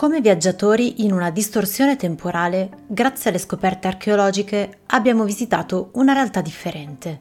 Come viaggiatori in una distorsione temporale, grazie alle scoperte archeologiche, abbiamo visitato una realtà differente.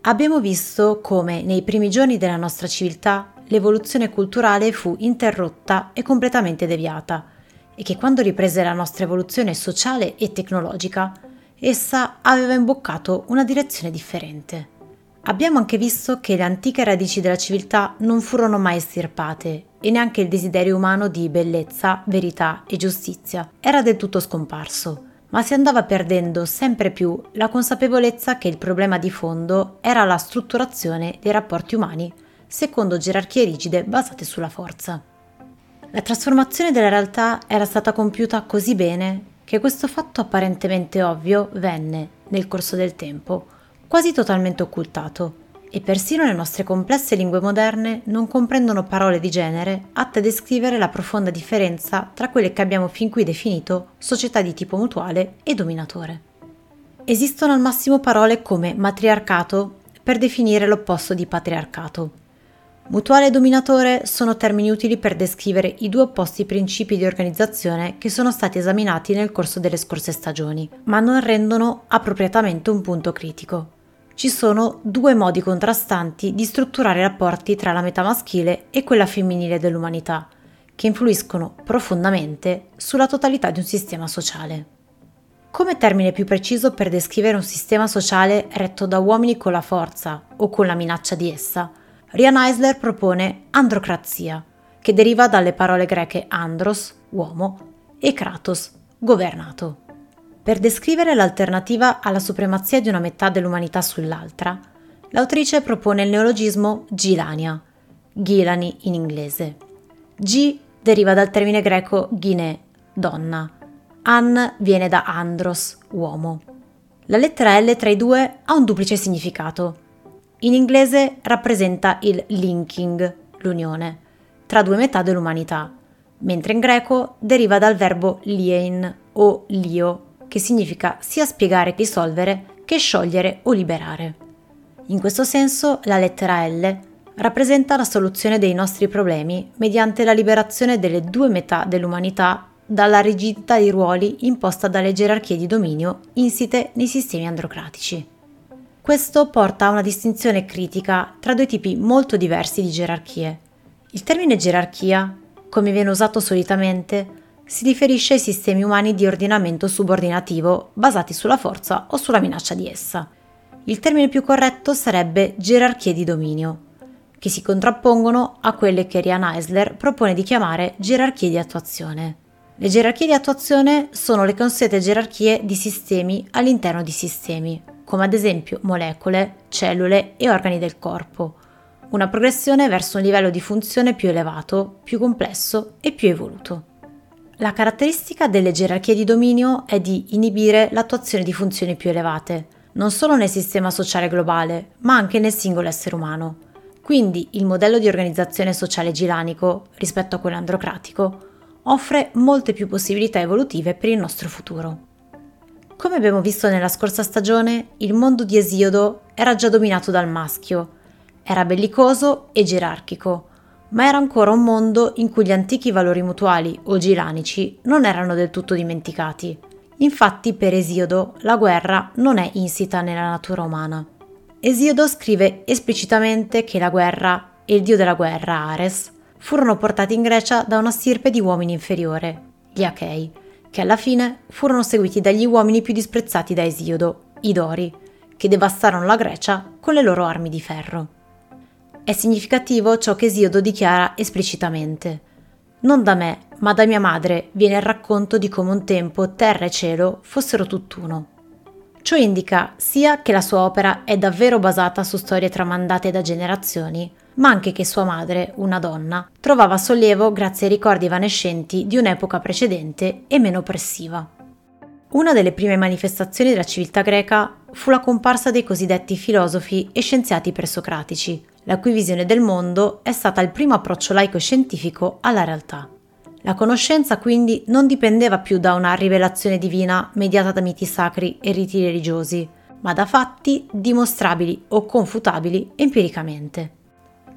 Abbiamo visto come nei primi giorni della nostra civiltà l'evoluzione culturale fu interrotta e completamente deviata e che quando riprese la nostra evoluzione sociale e tecnologica, essa aveva imboccato una direzione differente. Abbiamo anche visto che le antiche radici della civiltà non furono mai estirpate e neanche il desiderio umano di bellezza, verità e giustizia era del tutto scomparso, ma si andava perdendo sempre più la consapevolezza che il problema di fondo era la strutturazione dei rapporti umani secondo gerarchie rigide basate sulla forza. La trasformazione della realtà era stata compiuta così bene che questo fatto apparentemente ovvio venne, nel corso del tempo, quasi totalmente occultato e persino le nostre complesse lingue moderne non comprendono parole di genere atte a descrivere la profonda differenza tra quelle che abbiamo fin qui definito società di tipo mutuale e dominatore. Esistono al massimo parole come matriarcato per definire l'opposto di patriarcato. Mutuale e dominatore sono termini utili per descrivere i due opposti principi di organizzazione che sono stati esaminati nel corso delle scorse stagioni, ma non rendono appropriatamente un punto critico ci sono due modi contrastanti di strutturare i rapporti tra la metà maschile e quella femminile dell'umanità, che influiscono profondamente sulla totalità di un sistema sociale. Come termine più preciso per descrivere un sistema sociale retto da uomini con la forza o con la minaccia di essa, Rian Eisler propone androcrazia, che deriva dalle parole greche andros, uomo, e kratos, governato. Per descrivere l'alternativa alla supremazia di una metà dell'umanità sull'altra, l'autrice propone il neologismo Gilania, Gilani in inglese. G deriva dal termine greco gine, donna. An viene da andros, uomo. La lettera L tra i due ha un duplice significato. In inglese rappresenta il linking, l'unione, tra due metà dell'umanità, mentre in greco deriva dal verbo liein o lio, che significa sia spiegare che risolvere che sciogliere o liberare. In questo senso la lettera L rappresenta la soluzione dei nostri problemi mediante la liberazione delle due metà dell'umanità dalla rigidità di ruoli imposta dalle gerarchie di dominio insite nei sistemi androcratici. Questo porta a una distinzione critica tra due tipi molto diversi di gerarchie. Il termine gerarchia, come viene usato solitamente, si riferisce ai sistemi umani di ordinamento subordinativo basati sulla forza o sulla minaccia di essa. Il termine più corretto sarebbe gerarchie di dominio, che si contrappongono a quelle che Rian Eisler propone di chiamare gerarchie di attuazione. Le gerarchie di attuazione sono le consuete gerarchie di sistemi all'interno di sistemi, come ad esempio molecole, cellule e organi del corpo, una progressione verso un livello di funzione più elevato, più complesso e più evoluto. La caratteristica delle gerarchie di dominio è di inibire l'attuazione di funzioni più elevate, non solo nel sistema sociale globale, ma anche nel singolo essere umano. Quindi il modello di organizzazione sociale gilanico, rispetto a quello androcratico, offre molte più possibilità evolutive per il nostro futuro. Come abbiamo visto nella scorsa stagione, il mondo di Esiodo era già dominato dal maschio, era bellicoso e gerarchico, ma era ancora un mondo in cui gli antichi valori mutuali o gilanici non erano del tutto dimenticati. Infatti per Esiodo la guerra non è insita nella natura umana. Esiodo scrive esplicitamente che la guerra e il dio della guerra, Ares, furono portati in Grecia da una stirpe di uomini inferiore, gli Achei, che alla fine furono seguiti dagli uomini più disprezzati da Esiodo, i Dori, che devastarono la Grecia con le loro armi di ferro. È significativo ciò che Esiodo dichiara esplicitamente. Non da me, ma da mia madre viene il racconto di come un tempo terra e cielo fossero tutt'uno. Ciò indica sia che la sua opera è davvero basata su storie tramandate da generazioni, ma anche che sua madre, una donna, trovava sollievo grazie ai ricordi evanescenti di un'epoca precedente e meno oppressiva. Una delle prime manifestazioni della civiltà greca fu la comparsa dei cosiddetti filosofi e scienziati presocratici, la cui visione del mondo è stata il primo approccio laico e scientifico alla realtà. La conoscenza quindi non dipendeva più da una rivelazione divina mediata da miti sacri e riti religiosi, ma da fatti dimostrabili o confutabili empiricamente.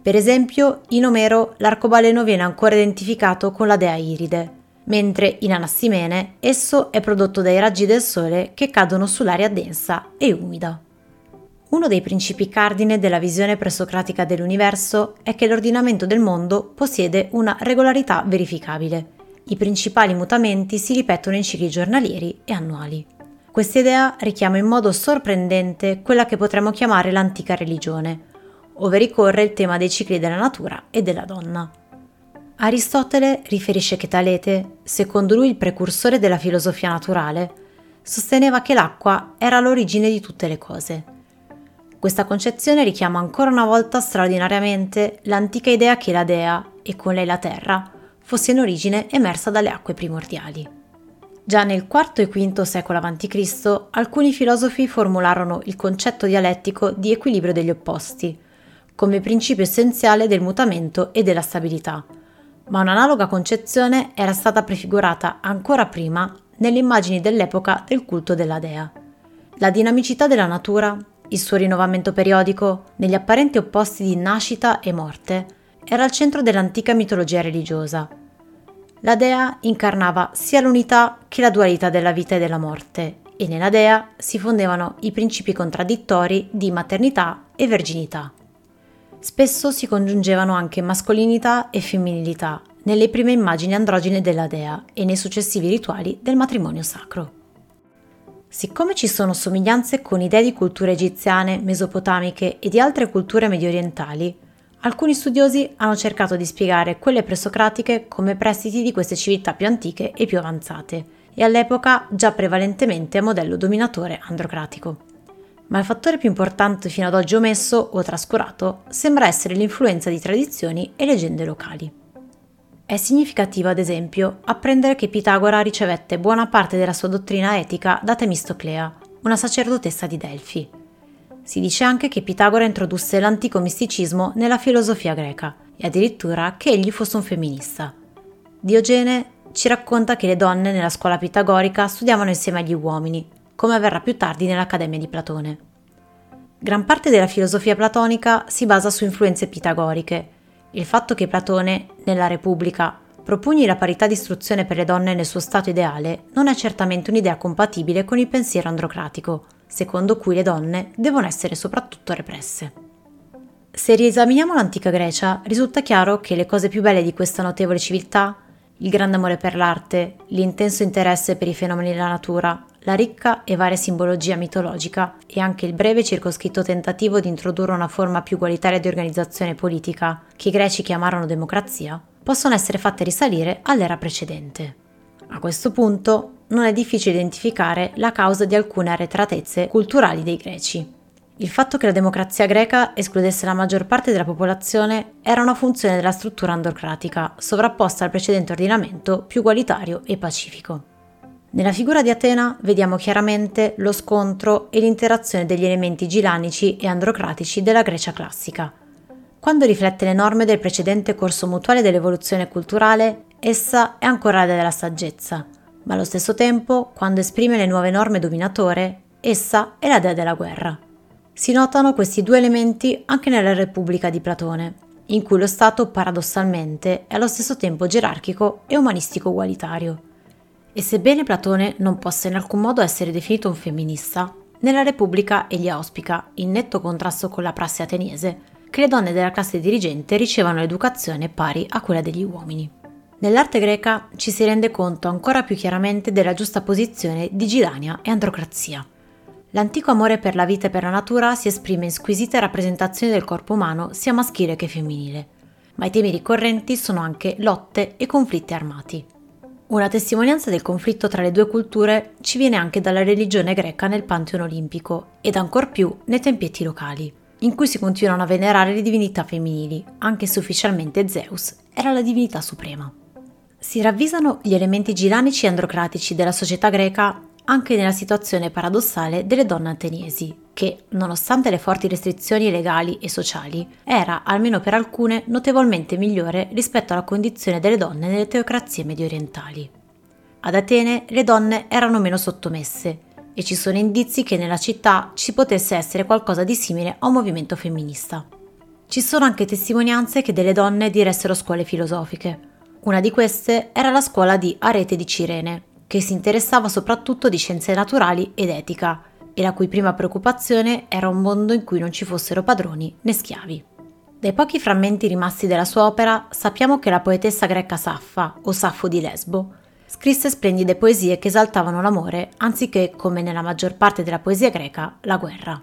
Per esempio, in Omero l'arcobaleno viene ancora identificato con la dea Iride, mentre in Anassimene esso è prodotto dai raggi del sole che cadono sull'aria densa e umida. Uno dei principi cardine della visione presocratica dell'universo è che l'ordinamento del mondo possiede una regolarità verificabile. I principali mutamenti si ripetono in cicli giornalieri e annuali. Questa idea richiama in modo sorprendente quella che potremmo chiamare l'antica religione, ove ricorre il tema dei cicli della natura e della donna. Aristotele riferisce che Talete, secondo lui il precursore della filosofia naturale, sosteneva che l'acqua era l'origine di tutte le cose. Questa concezione richiama ancora una volta straordinariamente l'antica idea che la dea, e con lei la terra, fosse in origine emersa dalle acque primordiali. Già nel IV e V secolo a.C. alcuni filosofi formularono il concetto dialettico di equilibrio degli opposti, come principio essenziale del mutamento e della stabilità, ma un'analoga concezione era stata prefigurata ancora prima nelle immagini dell'epoca del culto della dea. La dinamicità della natura, il suo rinnovamento periodico, negli apparenti opposti di nascita e morte, era al centro dell'antica mitologia religiosa. La dea incarnava sia l'unità che la dualità della vita e della morte, e nella dea si fondevano i principi contraddittori di maternità e verginità. Spesso si congiungevano anche mascolinità e femminilità nelle prime immagini androgene della dea e nei successivi rituali del matrimonio sacro. Siccome ci sono somiglianze con idee di culture egiziane, mesopotamiche e di altre culture mediorientali, alcuni studiosi hanno cercato di spiegare quelle presocratiche come prestiti di queste civiltà più antiche e più avanzate, e all'epoca già prevalentemente a modello dominatore androcratico ma il fattore più importante fino ad oggi omesso o trascurato sembra essere l'influenza di tradizioni e leggende locali. È significativo, ad esempio, apprendere che Pitagora ricevette buona parte della sua dottrina etica da Temistoclea, una sacerdotessa di Delfi. Si dice anche che Pitagora introdusse l'antico misticismo nella filosofia greca e addirittura che egli fosse un femminista. Diogene ci racconta che le donne nella scuola pitagorica studiavano insieme agli uomini, come avverrà più tardi nell'Accademia di Platone. Gran parte della filosofia platonica si basa su influenze pitagoriche. Il fatto che Platone, nella Repubblica, propugni la parità di istruzione per le donne nel suo stato ideale non è certamente un'idea compatibile con il pensiero androcratico, secondo cui le donne devono essere soprattutto represse. Se riesaminiamo l'antica Grecia, risulta chiaro che le cose più belle di questa notevole civiltà, il grande amore per l'arte, l'intenso interesse per i fenomeni della natura, la ricca e varia simbologia mitologica e anche il breve circoscritto tentativo di introdurre una forma più egualitaria di organizzazione politica, che i greci chiamarono democrazia, possono essere fatte risalire all'era precedente. A questo punto non è difficile identificare la causa di alcune arretratezze culturali dei greci. Il fatto che la democrazia greca escludesse la maggior parte della popolazione era una funzione della struttura androcratica, sovrapposta al precedente ordinamento più egualitario e pacifico. Nella figura di Atena vediamo chiaramente lo scontro e l'interazione degli elementi gilanici e androcratici della Grecia classica. Quando riflette le norme del precedente corso mutuale dell'evoluzione culturale, essa è ancora la della saggezza, ma allo stesso tempo, quando esprime le nuove norme dominatore, essa è la dea della guerra. Si notano questi due elementi anche nella Repubblica di Platone, in cui lo Stato paradossalmente è allo stesso tempo gerarchico e umanistico ugualitario. E sebbene Platone non possa in alcun modo essere definito un femminista, nella Repubblica egli auspica, in netto contrasto con la prassi ateniese, che le donne della classe dirigente ricevano l'educazione pari a quella degli uomini. Nell'arte greca ci si rende conto ancora più chiaramente della giusta posizione di Gilania e androcrazia. L'antico amore per la vita e per la natura si esprime in squisite rappresentazioni del corpo umano sia maschile che femminile, ma i temi ricorrenti sono anche lotte e conflitti armati. Una testimonianza del conflitto tra le due culture ci viene anche dalla religione greca nel Pantheon olimpico ed ancor più nei tempietti locali, in cui si continuano a venerare le divinità femminili, anche se ufficialmente Zeus era la divinità suprema. Si ravvisano gli elementi giranici e androcratici della società greca anche nella situazione paradossale delle donne ateniesi, che, nonostante le forti restrizioni legali e sociali, era, almeno per alcune, notevolmente migliore rispetto alla condizione delle donne nelle teocrazie mediorientali. Ad Atene le donne erano meno sottomesse e ci sono indizi che nella città ci potesse essere qualcosa di simile a un movimento femminista. Ci sono anche testimonianze che delle donne diressero scuole filosofiche, Una di queste era la scuola di Arete di Cirene, che si interessava soprattutto di scienze naturali ed etica, e la cui prima preoccupazione era un mondo in cui non ci fossero padroni né schiavi. Dai pochi frammenti rimasti della sua opera sappiamo che la poetessa greca Saffa, o Saffo di Lesbo, scrisse splendide poesie che esaltavano l'amore anziché, come nella maggior parte della poesia greca, la guerra.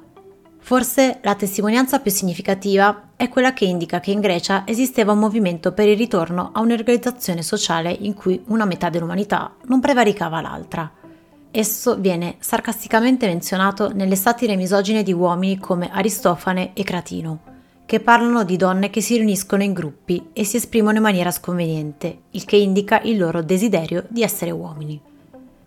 Forse la testimonianza più significativa è quella che indica che in Grecia esisteva un movimento per il ritorno a un'organizzazione sociale in cui una metà dell'umanità non prevaricava l'altra. Esso viene sarcasticamente menzionato nelle satire misogine di uomini come Aristofane e Cratino, che parlano di donne che si riuniscono in gruppi e si esprimono in maniera sconveniente, il che indica il loro desiderio di essere uomini.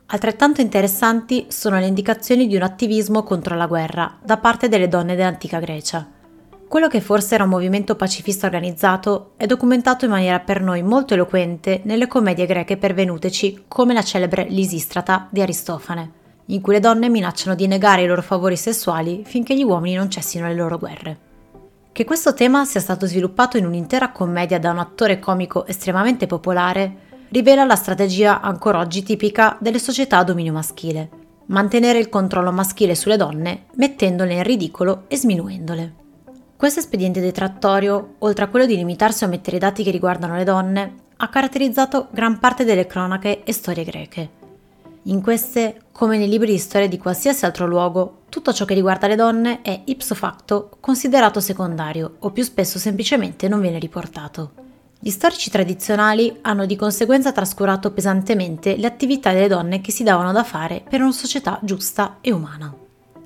Altrettanto interessanti sono le indicazioni di un attivismo contro la guerra da parte delle donne dell'antica Grecia. Quello che forse era un movimento pacifista organizzato è documentato in maniera per noi molto eloquente nelle commedie greche pervenuteci come la celebre Lisistrata di Aristofane, in cui le donne minacciano di negare i loro favori sessuali finché gli uomini non cessino le loro guerre. Che questo tema sia stato sviluppato in un'intera commedia da un attore comico estremamente popolare rivela la strategia ancora oggi tipica delle società a dominio maschile, mantenere il controllo maschile sulle donne mettendole in ridicolo e sminuendole. Questo espediente detrattorio, oltre a quello di limitarsi a omettere i dati che riguardano le donne, ha caratterizzato gran parte delle cronache e storie greche. In queste, come nei libri di storia di qualsiasi altro luogo, tutto ciò che riguarda le donne è ipso facto considerato secondario o più spesso semplicemente non viene riportato. Gli storici tradizionali hanno di conseguenza trascurato pesantemente le attività delle donne che si davano da fare per una società giusta e umana.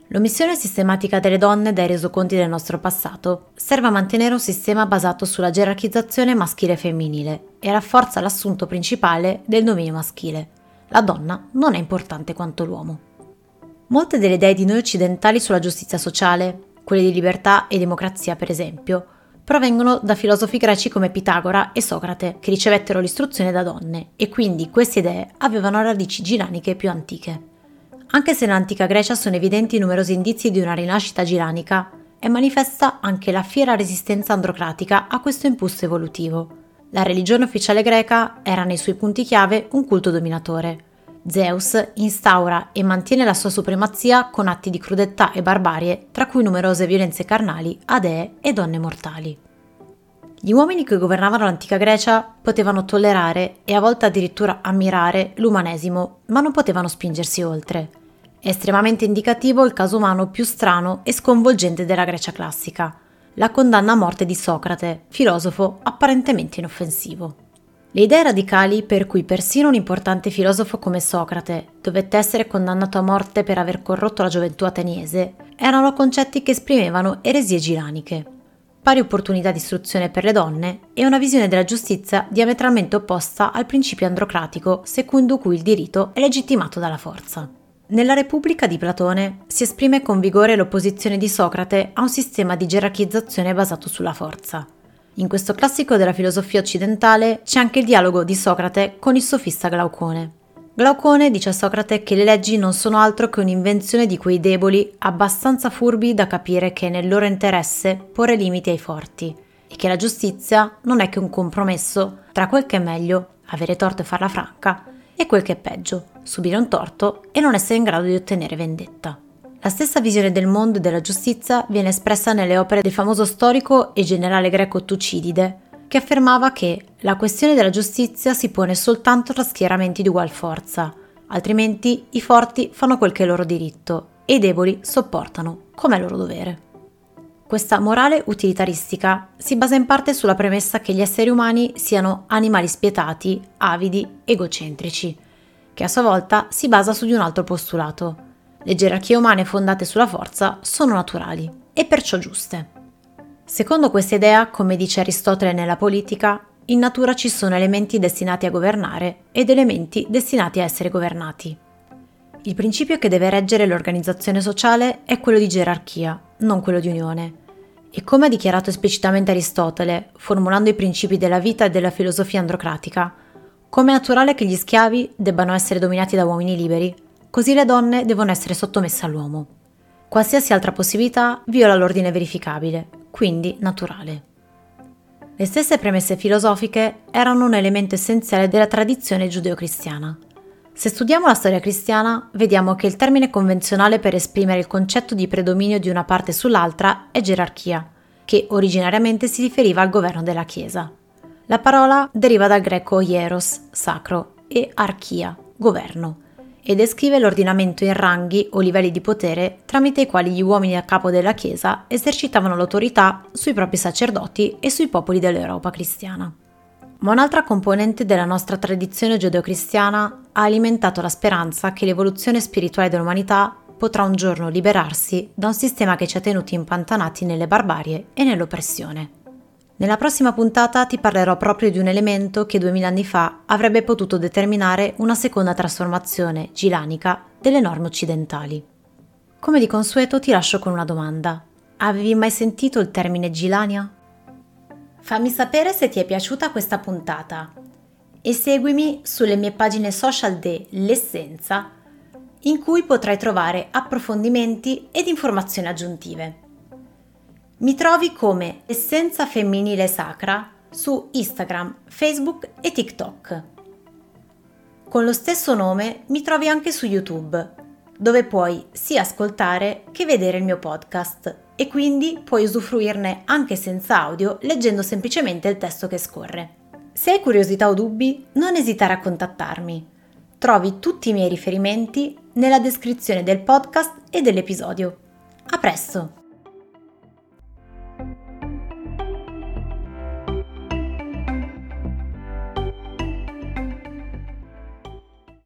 L'omissione sistematica delle donne dai resoconti del nostro passato serve a mantenere un sistema basato sulla gerarchizzazione maschile e femminile e rafforza l'assunto principale del dominio maschile. La donna non è importante quanto l'uomo. Molte delle idee di noi occidentali sulla giustizia sociale, quelle di libertà e democrazia per esempio, provengono da filosofi greci come Pitagora e Socrate, che ricevettero l'istruzione da donne, e quindi queste idee avevano radici giraniche più antiche. Anche se nell'antica Grecia sono evidenti numerosi indizi di una rinascita giranica, è manifesta anche la fiera resistenza androcratica a questo impulso evolutivo. La religione ufficiale greca era nei suoi punti chiave un culto dominatore. Zeus instaura e mantiene la sua supremazia con atti di crudeltà e barbarie, tra cui numerose violenze carnali a dee e donne mortali. Gli uomini che governavano l'antica Grecia potevano tollerare e a volte addirittura ammirare l'umanesimo, ma non potevano spingersi oltre. È estremamente indicativo il caso umano più strano e sconvolgente della Grecia classica, la condanna a morte di Socrate, filosofo apparentemente inoffensivo. Le idee radicali per cui persino un importante filosofo come Socrate dovette essere condannato a morte per aver corrotto la gioventù ateniese erano concetti che esprimevano eresie giraniche, pari opportunità di istruzione per le donne e una visione della giustizia diametralmente opposta al principio androcratico secondo cui il diritto è legittimato dalla forza. Nella Repubblica di Platone si esprime con vigore l'opposizione di Socrate a un sistema di gerarchizzazione basato sulla forza. In questo classico della filosofia occidentale c'è anche il dialogo di Socrate con il sofista Glaucone. Glaucone dice a Socrate che le leggi non sono altro che un'invenzione di quei deboli abbastanza furbi da capire che è nel loro interesse porre limiti ai forti e che la giustizia non è che un compromesso tra quel che è meglio, avere torto e farla franca, e quel che è peggio, subire un torto e non essere in grado di ottenere vendetta. La stessa visione del mondo e della giustizia viene espressa nelle opere del famoso storico e generale greco Tucidide, che affermava che la questione della giustizia si pone soltanto tra schieramenti di ugual forza, altrimenti i forti fanno quel che è loro diritto e i deboli sopportano come è loro dovere. Questa morale utilitaristica si basa in parte sulla premessa che gli esseri umani siano animali spietati, avidi, egocentrici, che a sua volta si basa su di un altro postulato, le gerarchie umane fondate sulla forza sono naturali e perciò giuste. Secondo questa idea, come dice Aristotele nella politica, in natura ci sono elementi destinati a governare ed elementi destinati a essere governati. Il principio che deve reggere l'organizzazione sociale è quello di gerarchia, non quello di unione. E come ha dichiarato esplicitamente Aristotele, formulando i principi della vita e della filosofia androcratica, come è naturale che gli schiavi debbano essere dominati da uomini liberi, così le donne devono essere sottomesse all'uomo. Qualsiasi altra possibilità viola l'ordine verificabile, quindi naturale. Le stesse premesse filosofiche erano un elemento essenziale della tradizione giudeo-cristiana. Se studiamo la storia cristiana, vediamo che il termine convenzionale per esprimere il concetto di predominio di una parte sull'altra è gerarchia, che originariamente si riferiva al governo della Chiesa. La parola deriva dal greco hieros, sacro, e archia, governo, e descrive l'ordinamento in ranghi o livelli di potere tramite i quali gli uomini a capo della Chiesa esercitavano l'autorità sui propri sacerdoti e sui popoli dell'Europa cristiana. Ma un'altra componente della nostra tradizione giudeo-cristiana ha alimentato la speranza che l'evoluzione spirituale dell'umanità potrà un giorno liberarsi da un sistema che ci ha tenuti impantanati nelle barbarie e nell'oppressione. Nella prossima puntata ti parlerò proprio di un elemento che duemila anni fa avrebbe potuto determinare una seconda trasformazione gilanica delle norme occidentali. Come di consueto ti lascio con una domanda. Avevi mai sentito il termine Gilania? Fammi sapere se ti è piaciuta questa puntata e seguimi sulle mie pagine social de L'Essenza in cui potrai trovare approfondimenti ed informazioni aggiuntive. Mi trovi come Essenza Femminile Sacra su Instagram, Facebook e TikTok. Con lo stesso nome mi trovi anche su YouTube, dove puoi sia ascoltare che vedere il mio podcast e quindi puoi usufruirne anche senza audio leggendo semplicemente il testo che scorre. Se hai curiosità o dubbi, non esitare a contattarmi. Trovi tutti i miei riferimenti nella descrizione del podcast e dell'episodio. A presto!